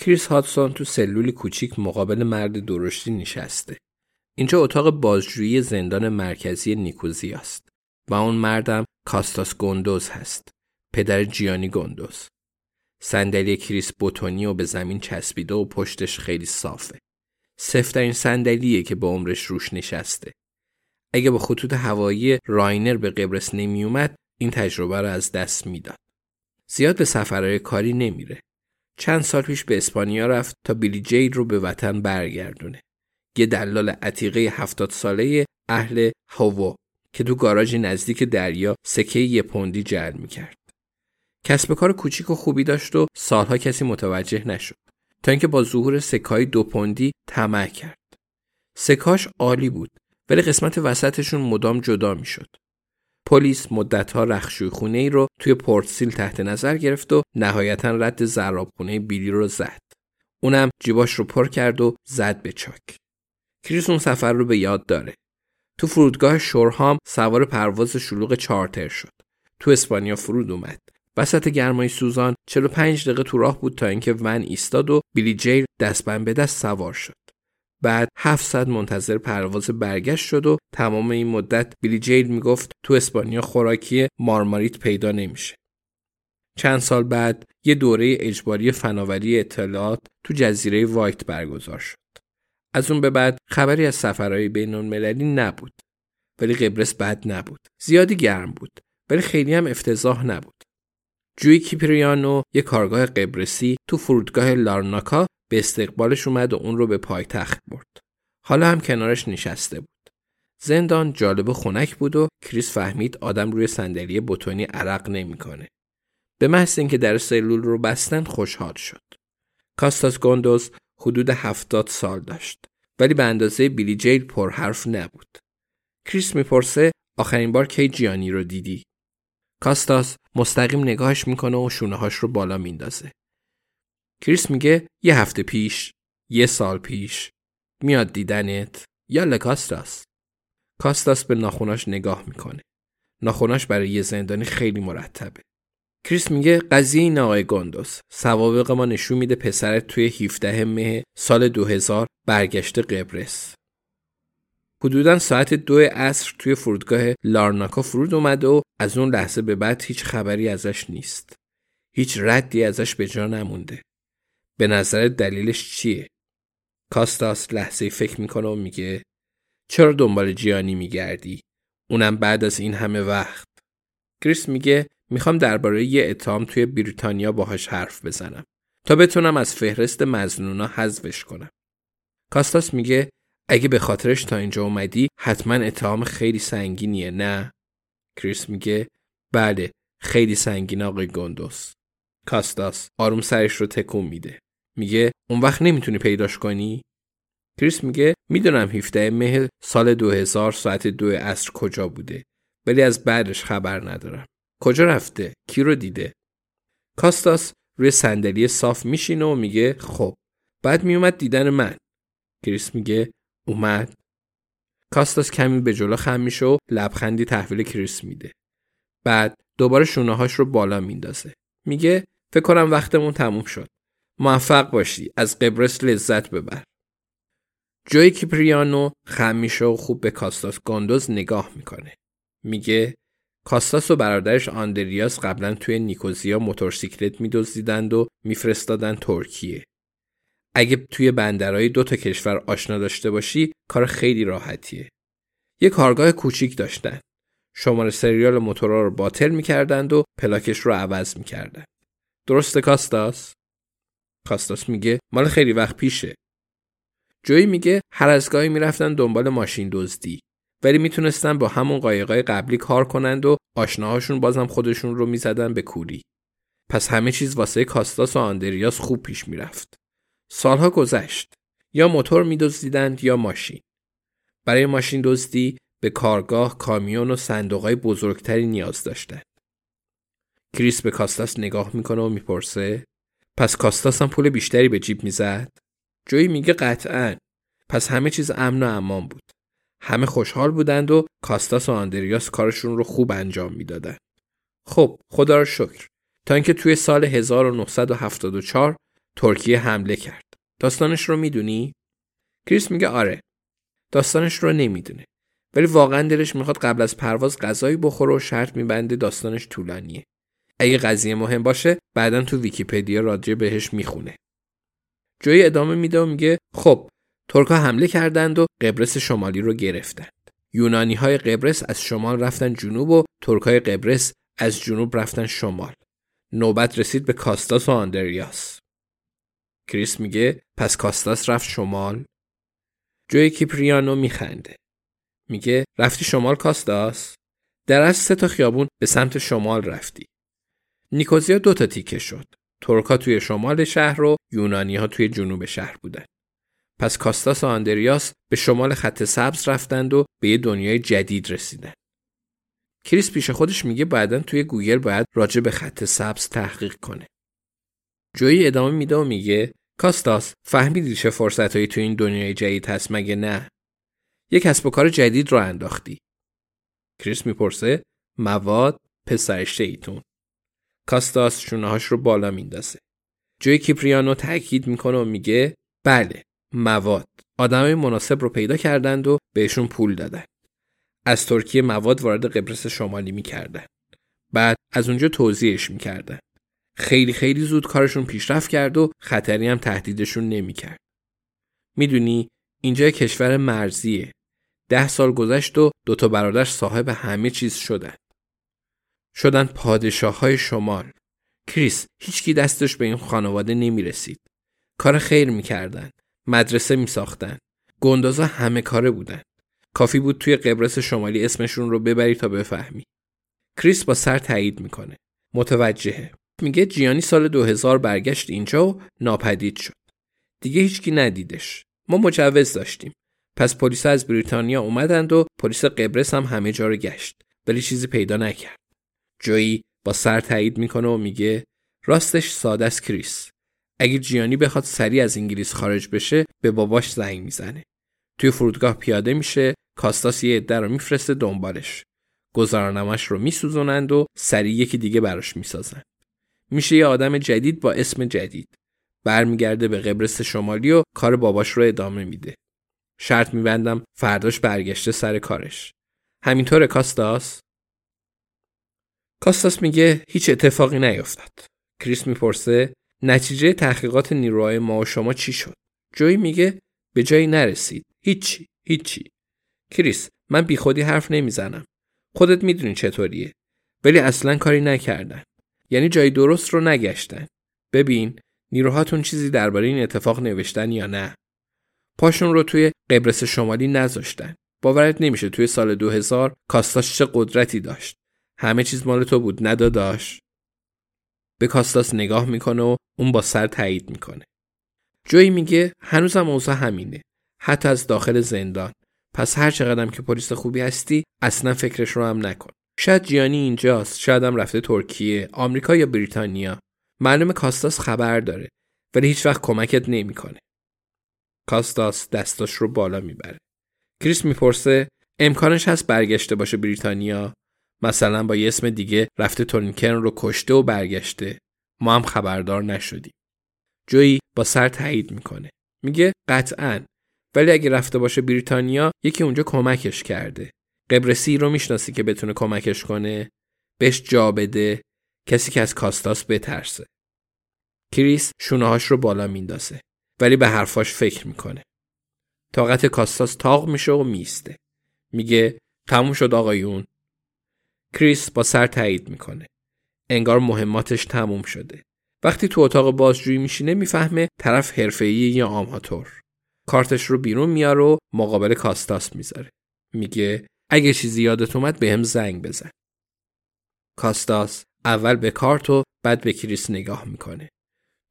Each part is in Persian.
کریس هادسون تو سلولی کوچیک مقابل مرد درشتی نشسته. اینجا اتاق بازجویی زندان مرکزی نیکوزی است و اون مردم کاستاس گوندوز هست. پدر جیانی گوندوز. صندلی کریس بوتونی و به زمین چسبیده و پشتش خیلی صافه. سفترین صندلیه که به عمرش روش نشسته. اگه با خطوط هوایی راینر به قبرس نمیومد این تجربه رو از دست می‌داد. زیاد به سفرهای کاری نمیره. چند سال پیش به اسپانیا رفت تا بیلی جید رو به وطن برگردونه. یه دلال عتیقه هفتاد ساله اهل هوو که تو گاراژی نزدیک دریا سکه یه پوندی جر می‌کرد. کسب کار کوچیک و خوبی داشت و سالها کسی متوجه نشد تا اینکه با ظهور سکای دو پوندی طمع کرد. سکاش عالی بود ولی قسمت وسطشون مدام جدا می‌شد. پلیس مدتها رخشوی خونه ای رو توی پورت سیل تحت نظر گرفت و نهایتا رد زرابخونه بیلی رو زد. اونم جیباش رو پر کرد و زد به چاک. کریس اون سفر رو به یاد داره. تو فرودگاه شورهام سوار پرواز شلوغ چارتر شد. تو اسپانیا فرود اومد. وسط گرمای سوزان 45 دقیقه تو راه بود تا اینکه ون ایستاد و بیلی جیل دستبند به دست سوار شد. بعد 700 منتظر پرواز برگشت شد و تمام این مدت بیلی جیل می‌گفت تو اسپانیا خوراکی مارماریت پیدا نمیشه. چند سال بعد یه دوره اجباری فناوری اطلاعات تو جزیره وایت برگزار شد. از اون به بعد خبری از سفرهای بین المللی نبود. ولی قبرس بد نبود. زیادی گرم بود. ولی خیلی هم افتضاح نبود. جوی کیپریانو یه کارگاه قبرسی تو فرودگاه لارناکا به استقبالش اومد و اون رو به پایتخت برد. حالا هم کنارش نشسته بود. زندان جالب و خنک بود و کریس فهمید آدم روی صندلی بتونی عرق نمی‌کنه. به محض اینکه در سلول رو بستن خوشحال شد. کاستاس گوندوز حدود هفتاد سال داشت ولی به اندازه بیلی جیل پرحرف نبود. کریس می‌پرسه آخرین بار کی جیانی رو دیدی؟ کاستاس مستقیم نگاهش می‌کنه و شونههاش رو بالا میندازه. کریس میگه یه هفته پیش، یه سال پیش، میاد دیدنت، یا کاستاس. کاستاس به ناخوناش نگاه می‌کنه. ناخوناش برای یه زندانی خیلی مرتبه. کریس میگه قضیه این آقای گوندوس سوابق ما نشون میده پسرت توی 17 مه سال 2000 برگشته قبرس حدودا ساعت دو عصر توی فرودگاه لارناکا فرود اومده و از اون لحظه به بعد هیچ خبری ازش نیست هیچ ردی ازش به جا نمونده به نظر دلیلش چیه کاستاس لحظه فکر می‌کنه و میگه چرا دنبال جیانی میگردی اونم بعد از این همه وقت کریس میگه می‌خوام درباره یه اتهام توی بریتانیا باهاش حرف بزنم تا بتونم از فهرست مزنونا حذفش کنم. کاستاس میگه اگه به خاطرش تا اینجا اومدی حتما اتهام خیلی سنگینیه نه؟ کریس میگه بله خیلی سنگین آقای گوندوز. کاستاس آروم سرش رو تکون میده. میگه اون وقت نمی‌تونی پیداش کنی؟ کریس میگه می‌دونم 17 مه سال 2000 ساعت دو عصر کجا بوده ولی از بعدش خبر ندارم. کجا رفته؟ کی رو دیده؟ کاستاس روی صندلی صاف میشینه و میگه خب بعد میومد دیدن من کریس میگه اومد کاستاس کمی به جلو خم میشه و لبخندی تحویل کریس میده بعد دوباره شونه هاش رو بالا میندازه میگه فکر کنم وقتمون تموم شد موفق باشی. از قبرس لذت ببر. جوی کیپریانو خم میشه و خوب به کاستاس گاندوز نگاه می‌کنه. میگه کاستاس و برادرش آندریاس قبلا توی نیکوزیا موتورسیکلت میدزدیدند و میفرستادن ترکیه. اگه توی بندرهای دو تا کشور آشنا داشته باشی کار خیلی راحتیه. یه کارگاه کوچیک داشتن. شماره سریال موتورا رو باطل می‌کردند و پلاکش رو عوض می‌کردند. درسته کاستاس؟ کاستاس میگه مال خیلی وقت پیشه. جوی میگه هر از گاهی می‌رفتن دنبال ماشین دزدی. ولی می‌تونستن با همون قایقای قبلی کار کنند و آشناهاشون بازم خودشون رو می‌زدن به کوری. پس همه چیز واسه کاستاس و آندریاس خوب پیش می‌رفت. سالها گذشت. یا موتور میدزدیدند یا ماشین. برای ماشین دزدی به کارگاه کامیون و صندوقهای بزرگتری نیاز داشتند. کریس به کاستاس نگاه می‌کنه و می‌پرسه پس کاستاس هم پول بیشتری به جیب می‌زد؟ جوی میگه قطعا. پس همه چیز امن و امان بود. همه خوشحال بودند و کاستاس و آندریاس کارشون رو خوب انجام می‌دادند خب خدا رو شکر. تا اینکه توی سال 1974 ترکیه حمله کرد. داستانش رو می‌دونی؟ کریس میگه آره. داستانش رو نمی‌دونه. ولی واقعا دلش می‌خواد قبل از پرواز غذایی بخوره و شرط میبنده داستانش طولانیه. اگه قضیه مهم باشه بعدا تو ویکیپدیا راجع بهش می‌خونه. جوی ادامه میده و میگه خب ترکا حمله کردند و قبرس شمالی رو گرفتند. یونانی های قبرس از شمال رفتن جنوب و ترک های قبرس از جنوب رفتن شمال. نوبت رسید به کاستاس و آندریاس. کریس میگه پس کاستاس رفت شمال. جوی کیپریانو میخنده. میگه رفتی شمال کاستاس؟ در از سه تا خیابون به سمت شمال رفتی. نیکوزیا دو تا تیکه شد. ترکا توی شمال شهر و یونانی ها توی جنوب شهر بودن. پس کاستاس و آندریاس به شمال خط سبز رفتند و به یه دنیای جدید رسیدن. کریس پیش خودش میگه بعدا توی گوگل باید راجع به خط سبز تحقیق کنه. جویی ادامه میده و میگه کاستاس فهمیدی چه فرصتهایی تو این دنیای جدید هست مگه نه؟ یک کسب و کار جدید راه انداختی. کریس می‌پرسه مواد پسر شیطون کاستاس شونه‌هاش رو بالا میندازه. جوی کیپریانو تاکید می‌کنه و میگه بله مواد. آدمای مناسب رو پیدا کردند و بهشون پول دادن. از ترکیه مواد وارد قبرس شمالی می‌کردن. بعد از اونجا توضیحش می‌کردن. خیلی خیلی زود کارشون پیشرفت کرد و خطری هم تهدیدشون نمی‌کرد. می‌دونی اینجا کشور مرزیه. ده سال گذشت و دوتا برادر صاحب همه چیز شدن. شدن پادشاه های شمال کریس هیچکی دستش به این خانواده نمی رسید. کار خیر می‌کردن. مدرسه می ساختن. گندازا همه کاره بودن. کافی بود توی قبرس شمالی اسمشون رو ببری تا بفهمی. کریس با سر تایید می‌کنه. متوجهه. میگه جیانی سال 2000 برگشت اینجا و ناپدید شد. دیگه هیچکی ندیدش. ما مجوز داشتیم. پس پلیس از بریتانیا اومدند و پلیس قبرس هم همه جا رو گشت. ولی چیزی پیدا نکرد. جویی با سر تایید می‌کنه و میگه راستش ساده است کریس. اگه جیانی بخواد سریع از انگلیس خارج بشه به باباش زنگ می‌زنه. توی فرودگاه پیاده میشه کاستاس یه عده رو میفرسته دنبالش. گذارنامش رو میسوزونند و سریع یکی دیگه براش می‌سازن. میشه یه آدم جدید با اسم جدید. برمیگرده به قبرس شمالی و کار باباش رو ادامه میده. شرط میبندم فرداش برگشته سر کارش. همینطور کاستاس؟ کاستاس میگه هیچ اتفاقی نیفتاد. کریس می‌پرسه نتیجه تحقیقات نیروهای ما و شما چی شد؟ جوی میگه به جایی نرسید. هیچی. هیچی. کریس من بیخودی حرف نمی‌زنم. خودت می‌دونی چطوریه. ولی اصلا کاری نکردن. یعنی جای درست رو نگشتن. ببین نیروهاتون چیزی درباره این اتفاق نوشتن یا نه. پاشون رو توی قبرس شمالی نذاشتن. باورت نمیشه توی سال 2000 کاستاش چه قدرتی داشت. همه چیز مال تو بود نداداش به کاستاس نگاه می‌کنه و اون با سر تایید می‌کنه. جوی میگه هنوزم اوضاع همینه. حتی از داخل زندان. پس هر چقدرم که پلیس خوبی هستی اصلا فکرش رو هم نکن. شاید جیانی اینجاست شاید هم رفته ترکیه آمریکا یا بریتانیا. معلوم کاستاس خبر داره ولی هیچ وقت کمکت نمی‌کنه. کاستاس دستاش رو بالا می‌بره. کریس می‌پرسه امکانش هست برگشته باشه بریتانیا؟ مثلا با یه اسم دیگه رفته تورنکرن رو کشته و برگشته. ما هم خبردار نشدیم. جویی با سر تایید می‌کنه. میگه قطعا. ولی اگه رفته باشه بریتانیا یکی اونجا کمکش کرده. قبرسی رو می‌شناسی که بتونه کمکش کنه؟ بهش جا بده. کسی که از کاستاس بترسه. کریس شونههاش رو بالا میندازه. ولی به حرفاش فکر می‌کنه. طاقت کاستاس تاق میشه و میسته میگه تموم شد آقایون. کریس با سر تایید می‌کنه. انگار مهماتش تموم شده. وقتی تو اتاق بازجویی میشینه می‌فهمه طرف حرفه‌ای یا آماتور. کارتش رو بیرون میاره و مقابل کاستاس می‌ذاره. میگه اگه چیزی یادت اومد بهم زنگ بزن. کاستاس اول به کارت و بعد به کریس نگاه می‌کنه.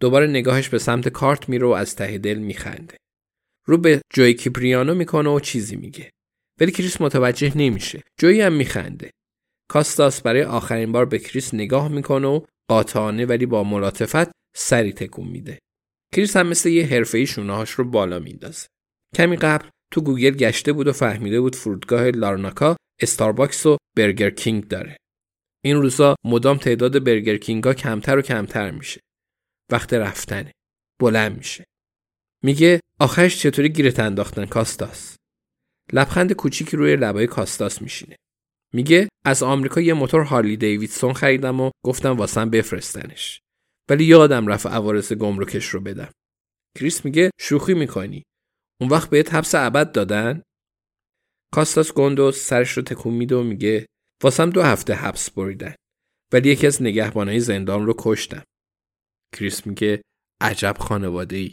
دوباره نگاهش به سمت کارت میره و از ته دل میخنده. رو به جویی کیپریانو می‌کنه و چیزی میگه. ولی کریس متوجه نمیشه. جویی هم میخنده. کاستاس برای آخرین بار به کریس نگاه می‌کنه و قاطعانه ولی با ملاطفت سری تکون میده. کریس هم مثل یه حرفه‌ای شونه‌هاش رو بالا میندازه. کمی قبل تو گوگل گشته بود و فهمیده بود فرودگاه لارناکا استارباکس و برگر کینگ داره. این روزا مدام تعداد برگر کینگا کمتر و کمتر میشه. وقت رفتنه. بلند میشه. میگه آخرش چطوری گیرت انداختن کاستاس؟ لبخند کوچیکی روی لبای کاستاس میشینه. میگه از آمریکا یه موتور هارلی دیویدسون خریدم و گفتم واسم بفرستنش. ولی یادم رفت عوارض گمرکش رو بدم. کریس میگه شوخی می‌کنی. اون وقت بهت حبس ابد دادن؟ کاستاس گوندو سرش رو تکون میده و میگه واسم دو هفته حبس بریدن. ولی یکی از نگهبانای زندان رو کشتم. کریس میگه عجب خانواده ای